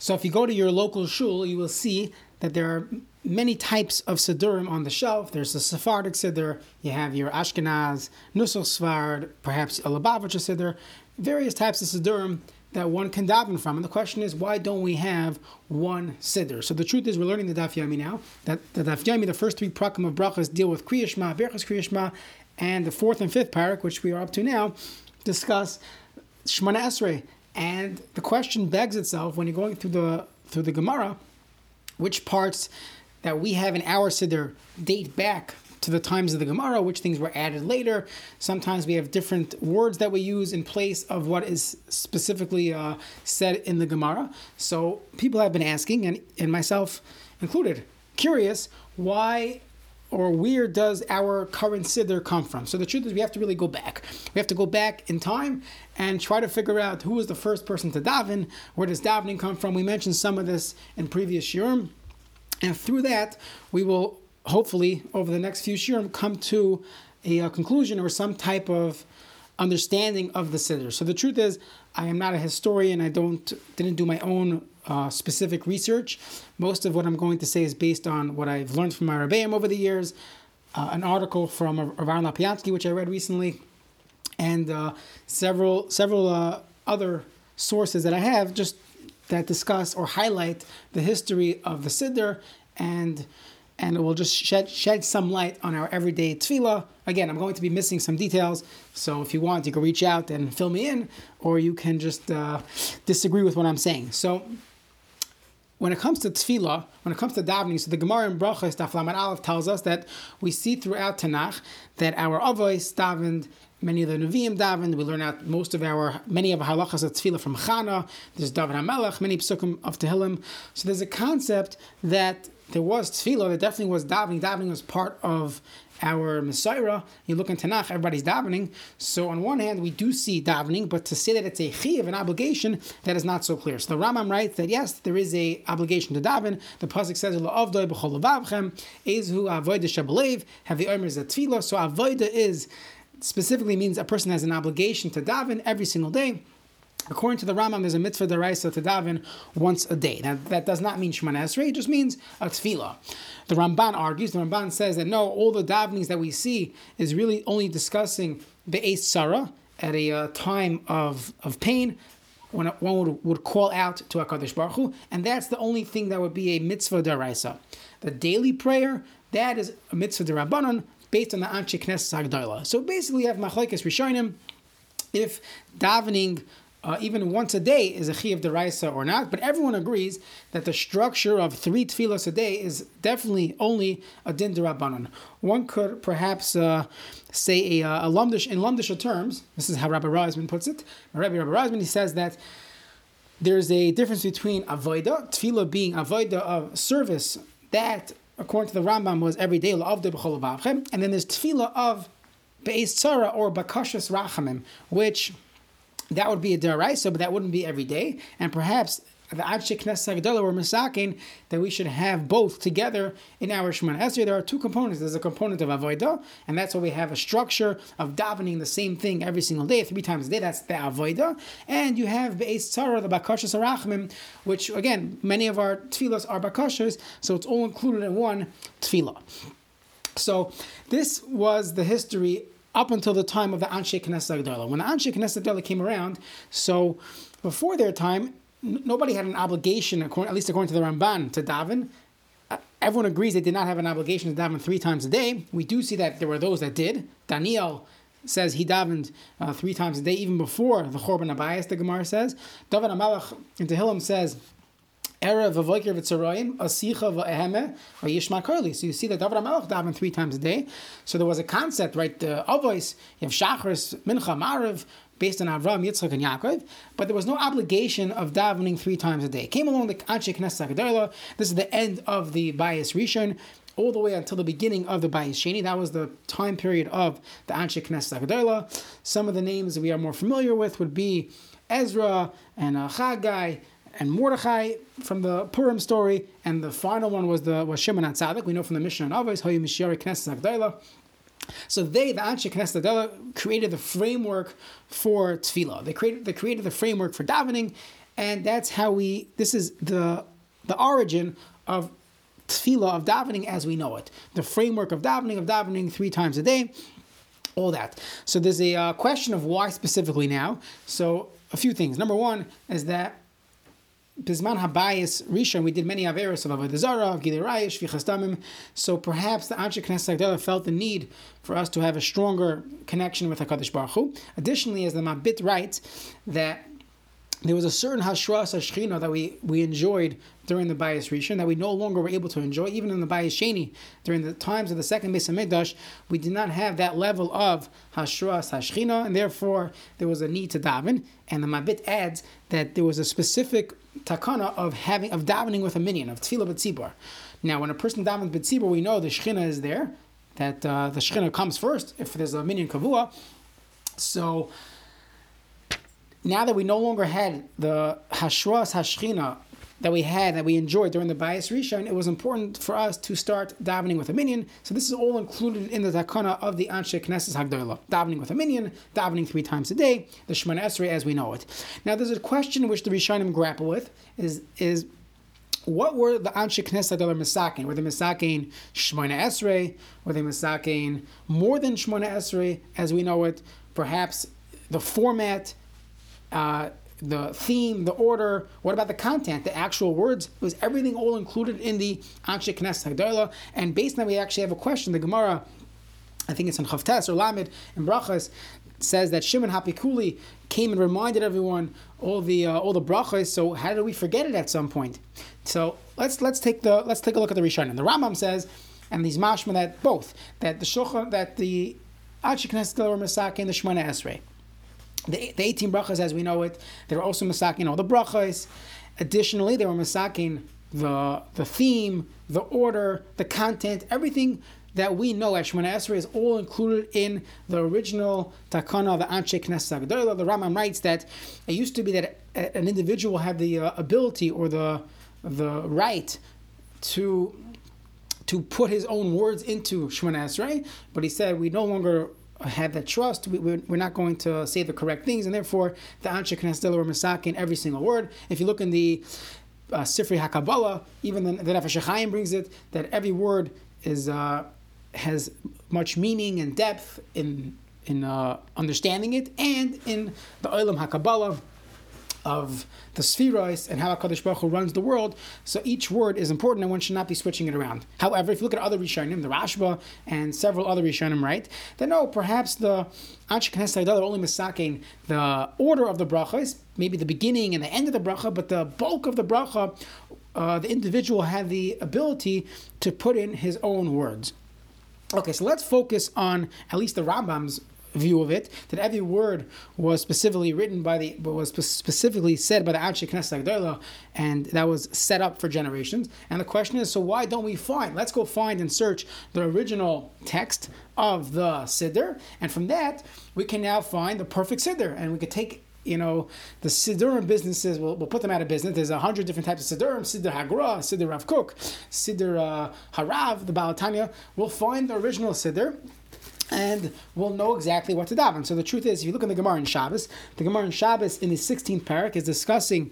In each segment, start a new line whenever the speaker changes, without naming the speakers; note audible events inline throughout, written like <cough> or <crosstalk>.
So if you go to your local shul, you will see that there are many types of siddurim on the shelf. There's the Sephardic siddur, you have your Ashkenaz, Nusach Sfard, perhaps a Lubavitcher siddur, various types of siddurim that one can daven from. And the question is, why don't we have one siddur? So the truth is, we're learning the Daf Yomi now. That the Daf Yomi, the first three prakim of brachas deal with Kriyashma, Berchas Kriyashma, and the fourth and fifth parak, which we are up to now, discuss shmona Esrei. And the question begs itself when you're going through the through the Gemara, which parts that we have in our siddur date back to the times of the Gemara, which things were added later. Sometimes we have different words that we use in place of what is specifically uh, said in the Gemara. So people have been asking, and, and myself included, curious why or where does our current siddur come from? So the truth is, we have to really go back. We have to go back in time and try to figure out who was the first person to daven. Where does davening come from? We mentioned some of this in previous shiurim, and through that, we will hopefully over the next few shiurim come to a, a, conclusion or some type of understanding of the siddur. So the truth is, I am not a historian. I don't didn't do my own uh, specific research. Most of what I'm going to say is based on what I've learned from my rebbeim over the years. Uh, an article from Aaron Lopiansky, which I read recently, and uh, several several uh, other sources that I have just that discuss or highlight the history of the siddur and and it will just shed, shed some light on our everyday tefillah. Again, I'm going to be missing some details, so if you want, you can reach out and fill me in, or you can just uh, disagree with what I'm saying. So, when it comes to tefillah, when it comes to davening, so the Gemara in Brachas, Daf Lamed Aleph tells us that we see throughout Tanakh that our avos davened Many of the Nevi'im davened. We learn out most of our, many of our halachas of tefillah from Chana. There's David HaMelech, many psukim of Tehillim. So there's a concept that there was tefillah, there definitely was davening. Davening was part of our Messiah. You look in Tanakh, everybody's davening. So on one hand, we do see davening, but to say that it's a chiv, an obligation, that is not so clear. So the Rambam writes that yes, there is a obligation to daven. The pasuk says, "La'avdoi b'chol levavchem ezhu avodah shabalev." Have the omer is a tefillah. So avodah is specifically means a person has an obligation to daven every single day. According to the Rambam, there's a mitzvah deraisa to daven once a day. Now, that does not mean Shemana Esrei, it just means a tefillah. The Ramban argues, the Ramban says that no, all the davenings that we see is really only discussing the Be'ez Sarah at a uh, time of, of pain, when one would, would call out to HaKadosh Baruch Hu, and that's the only thing that would be a mitzvah deraisa. The daily prayer, that is a mitzvah derabanan, based on the Anshe Knesset Hagdola. So basically, you have Machlekes Rishonim. If davening uh, even once a day is a chi of deraisa or not, but everyone agrees that the structure of three tefillos a day is definitely only a din derabanan. One could perhaps uh, say a, uh, a lumdish in lumdisha terms. This is how Rabbi Reisman puts it. Rabbi Rabbi Reisman he says that there's a difference between avoida tefillah being avoida of service that according to the Rambam, was every day and then there's tefillah of be'ez tzara or bakashas rachamim, which that would be a deraisa, but that wouldn't be every day, and perhaps that we should have both together in our Shemana Esrei. There are two components. There's a component of Avodah, and that's why we have a structure of davening the same thing every single day, three times a day. That's the Avodah. And you have Be'ez Tzara, the Bakashas Arachmim, which, again, many of our tefillahs are Bakashas, so it's all included in one tefillah. So this was the history up until the time of the Anshe Knesset Hagdola. When the Anshe Knesset Hagdola came around, so before their time, nobody had an obligation, at least according to the Ramban, to daven. Uh, everyone agrees they did not have an obligation to daven three times a day. We do see that there were those that did. Daniel says he davened uh, three times a day, even before the Chorban Abayas, the Gemara says. David HaMelech in Tehillim says, So you see that David HaMelech davened three times a day. So there was a concept, right? The Avos, you have Shachris, Mincha, Marav, based on Avram, Yitzchak, and Yaakov, but there was no obligation of davening three times a day. Came along the Anshe Knesset Hagdola. This is the end of the Bayis Rishon, all the way until the beginning of the Bayis Sheni. That was the time period of the Anshe Knesset Hagdola. Some of the names we are more familiar with would be Ezra and uh, and Mordechai from the Purim story, and the final one was the was Shimon Tzadik. We know from the Mishnah and Avos, Hayu Mishiyari Knesset Hagdola. So they, the Anshe Knesset created the framework for tefillah. They created they created the framework for davening, and that's how we. This is the the origin of tefillah of davening as we know it. The framework of davening of davening three times a day. All that. So there's a uh, question of why specifically now. So a few things. Number one is that Bisman Habayis Rishon, we did many Averis of Avodah Zarah, Gilei Rayish, Vichas Damim. So perhaps the Anshe Knesset Agdala felt the need for us to have a stronger connection with HaKadosh Baruch Hu. Additionally, as the Mabit writes, that there was a certain hashras hashchina that we, we enjoyed during the Bayis Rishon that we no longer were able to enjoy, even in the Bayis Sheni. During the times of the second Beis Hamikdash, we did not have that level of hashras hashchina, and therefore there was a need to daven. And the Mabit adds that there was a specific takana of having of davening with a minyan of tefillah b'tzibur. Now, when a person davens b'tzibur, we know the shechina is there, that uh, the shechina comes first if there's a minyan kavua. So now that we no longer had the hashras hashchina that we had that we enjoyed during the Bayis Rishon, it was important for us to start davening with a minyan. So this is all included in the takana of the Anshe Knesset Hagdola. Davening with a minyan, davening three times a day, the Shemana Esrei as we know it. Now there's a question which the Rishonim grapple with is is what were the Anshe Knesset Hagdola misakin? Were they misakin Shemana Esrei? Were they misakin more than Shemana Esrei as we know it? Perhaps the format. Uh, the theme, the order. What about the content, the actual words? It was everything all included in the Anshe Knesset Hagdola. And based on that, we actually have a question. The Gemara, I think it's in Chavtes or Lamed in Brachas, says that Shimon HaPakuli came and reminded everyone all the uh, all the brachas. So how did we forget it at some point? So let's let's take the let's take a look at the Rishonim. The Rambam says, and these mashma that both that the shulchan that the Anshe Knesset Masakin the Shemona Esrei the, the 18 brachas as we know it, they were also masakin all the brachas. Additionally, they were masakin the the theme, the order, the content, everything that we know as Shemona Esrei is all included in the original takana the Anshe Knesset The Rambam writes that it used to be that an individual had the uh, ability or the the right to to put his own words into Shemona Esrei, but he said we no longer have that trust. We, we're not going to say the correct things, and therefore the Anshe Knesdela were masakin every single word. If you look in the uh, Sifri Hakabala, even the, the Nefesh brings it that every word is uh, has much meaning and depth in in uh, understanding it, and in the Olam Hakabala of the sefiros and how HaKadosh Baruch Hu runs the world. So each word is important and one should not be switching it around. However, if you look at other Rishonim, the Rashba and several other Rishonim, right, then no, perhaps the Anshe Knesset are only misaking the order of the brachas, maybe the beginning and the end of the bracha, but the bulk of the bracha, uh, the individual had the ability to put in his own words. Okay, so let's focus on at least the Rambam's view of it, that every word was specifically written by the, was specifically said by the Anshe Knesset Agdola, and that was set up for generations. And the question is, so why don't we find? Let's go find and search the original text of the Siddur, and from that we can now find the perfect Siddur, and we could take you know, the Siddurim businesses, we'll, we'll put them out of business. There's a hundred different types of Siddurim, Siddur Hagra, Siddur Rav Kook, Siddur uh, Harav, the Baal HaTanya. We'll find the original Siddur and we'll know exactly what to daven. So the truth is, if you look in the Gemara in Shabbos, the Gemara in Shabbos in the 16th parak is discussing.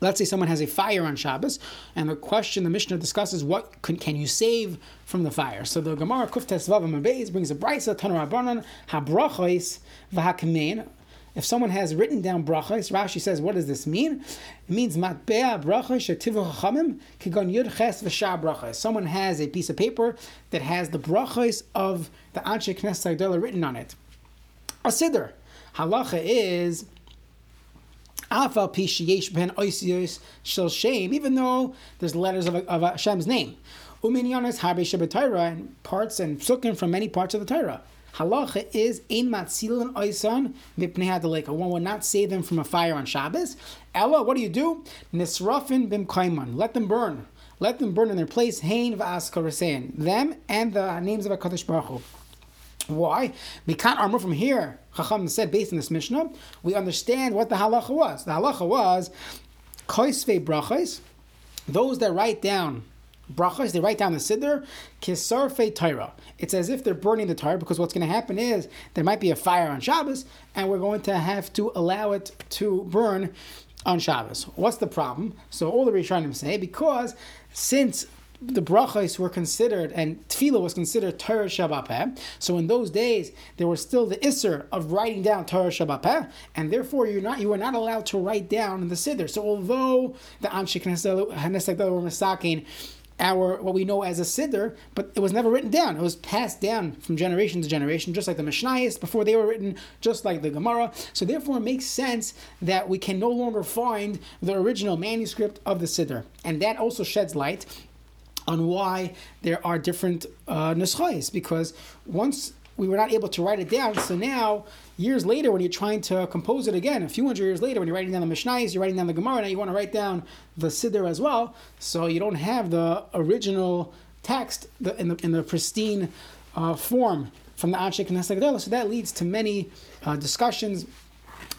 Let's say someone has a fire on Shabbos, and the question the Mishnah discusses what can, can you save from the fire. So the Gemara Kuftes Vavam brings a brisa Tanu Rabanan Habrachos V'Hakamein if someone has written down brachos, Rashi says, what does this mean? It means matbea brachos shetivu kigon yud ches v'shar brachos. Someone has a piece of paper that has the brachos of the Anshe Knesset Agdala written on it. A siddur. Halacha is afal pi sheyesh ben oisiyos shel shem, even though there's letters of, of Hashem's name. Uminyanis harbe shabbatayra and parts and psukim from many parts of the Torah halacha is ein matzilin oisan mipnei hadaleka. One will not save them from a fire on Shabbos. Ella, what do you do? Nisrafin bim kaiman. Let them burn. Let them burn in their place. Hein va'askarasein. Them and the names of Hakadosh Baruch Hu. Why? We can't armor from here. Chacham said based on this Mishnah, we understand what the halacha was. The halacha was koisve brachos, those that write down brachas, they write down the siddur, kisarfe Torah. It's as if they're burning the Torah because what's going to happen is there might be a fire on Shabbos and we're going to have to allow it to burn on Shabbos. What's the problem? So all the Rishonim say because since the brachos were considered and tefillah was considered Torah Shabbat So in those days there was still the isser of writing down Torah Shabbat and therefore you're not you were not allowed to write down in the siddur. So although the Anshe Knesset were masakin our what we know as a siddur, but it was never written down. It was passed down from generation to generation, just like the Mishnayos before they were written, just like the Gemara. So therefore, it makes sense that we can no longer find the original manuscript of the siddur, and that also sheds light on why there are different uh, because once we were not able to write it down, so now years later, when you're trying to compose it again, a few hundred years later, when you're writing down the Mishnayos, you're writing down the Gemara, now you want to write down the Siddur as well, so you don't have the original text in the in the pristine uh, form from the Anshe Knesset So that leads to many uh, discussions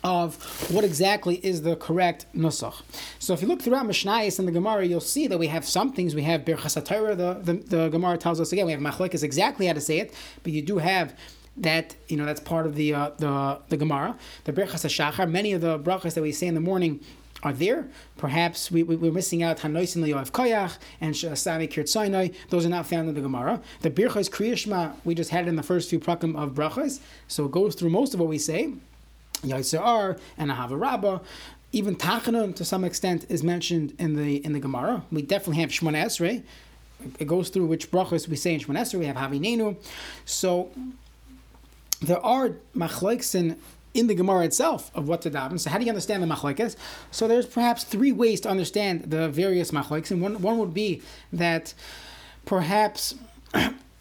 of what exactly is the correct nusach. So if you look throughout Mishnayos and the Gemara, you'll see that we have some things. We have Birchas the, the, the Gemara tells us again, we have Machlekes exactly how to say it, but you do have that you know that's part of the uh, the the Gemara. The Birchas Shachar, many of the brachas that we say in the morning are there. Perhaps we, we, are missing out Hanoisin Liyoav Koyach and Sami Kirt Those are not found in the Gemara. The Birchas Kriyashma, we just had it in the first few prakim of brachas, so it goes through most of what we say. Yaitzer and Ahava Rabbah. Even Tachanun, to some extent, is mentioned in the in the Gemara. We definitely have Shmona Esrei. It goes through which brachos we say in Shmona Esrei. We have Havinenu. So there are machlokes in in the Gemara itself of what to daven. So how do you understand the machlokes? So there's perhaps three ways to understand the various machlokes, and one one would be that perhaps. <clears throat>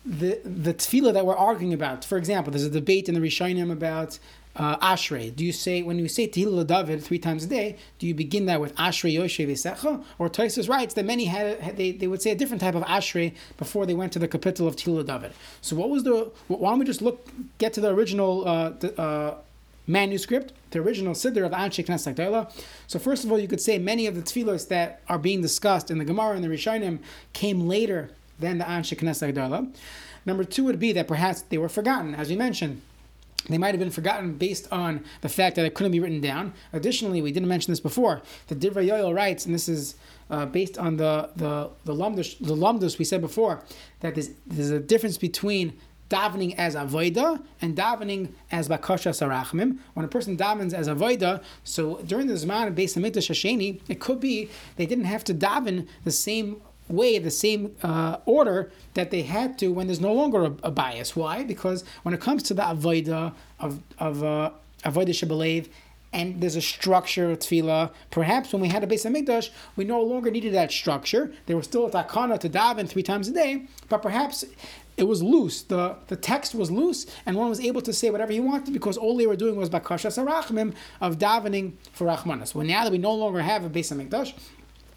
the the tefillah that we're arguing about, for example, there's a debate in the Rishonim about uh, Ashrei? Do you say when you say Tehillah David three times a day? Do you begin that with Ashrei Yoshe Vesecha? Or Toisus writes that many had they, they would say a different type of Ashrei before they went to the capital of Tehillah David. So what was the? Why don't we just look get to the original uh, the, uh, manuscript, the original Siddur of Anshe Knesset Daila? So first of all, you could say many of the tefillos that are being discussed in the Gemara and the Rishonim came later than the Anshe Knesset Daila. Number two would be that perhaps they were forgotten, as we mentioned they might have been forgotten based on the fact that it couldn't be written down. Additionally, we didn't mention this before. The Divrei Yoel writes, and this is uh, based on the the the lumdus, the lumdus we said before, that there's, there's a difference between davening as avoida and davening as bakasha sarachmim. When a person davens as avoida, so during the Zman of Beis Hamikdash Hasheni, it could be they didn't have to daven the same way, the same uh, order that they had to when there's no longer a, a, bias. Why? Because when it comes to the avodah of of uh, avodah and there's a structure of tefillah. Perhaps when we had a Beis Hamikdash, we no longer needed that structure. There was still a takana to daven three times a day, but perhaps it was loose. The the text was loose, and one was able to say whatever he wanted because all they were doing was bakasha sarachmim of davening for rachmanas. Well, now that we no longer have a Beis Hamikdash,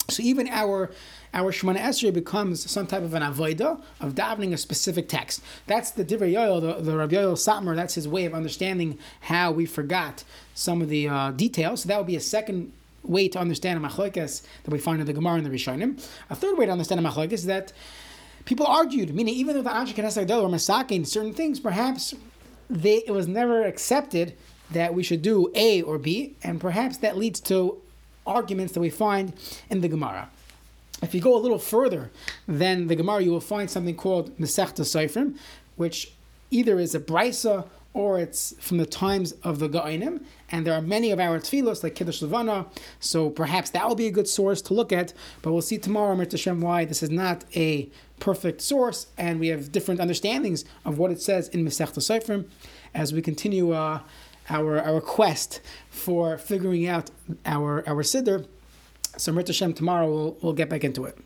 so even our our Shemana Esrei becomes some type of an avoida of davening a specific text. That's the Divrei Yoel, the, the Rabbi Yoel Satmar, that's his way of understanding how we forgot some of the uh, details. So that would be a second way to understand a machlokes that we find in the Gemara and the Rishonim. A third way to understand a machlokes is that people argued, meaning even though the Anshe Knesset or Masakin, certain things, perhaps they, it was never accepted that we should do A or B, and perhaps that leads to arguments that we find in the Gemara. If you go a little further than the Gemara, you will find something called Masechta Seifrim, which either is a brisa or it's from the times of the Ga'inim, and there are many of our tefillos like Kiddush Levana, so perhaps that will be a good source to look at. But we'll see tomorrow, Mir Hashem, why this is not a perfect source, and we have different understandings of what it says in Masechta Seifrim as we continue. Uh, our our quest for figuring out our our siddur. So Mir Hashem tomorrow we'll we'll get back into it.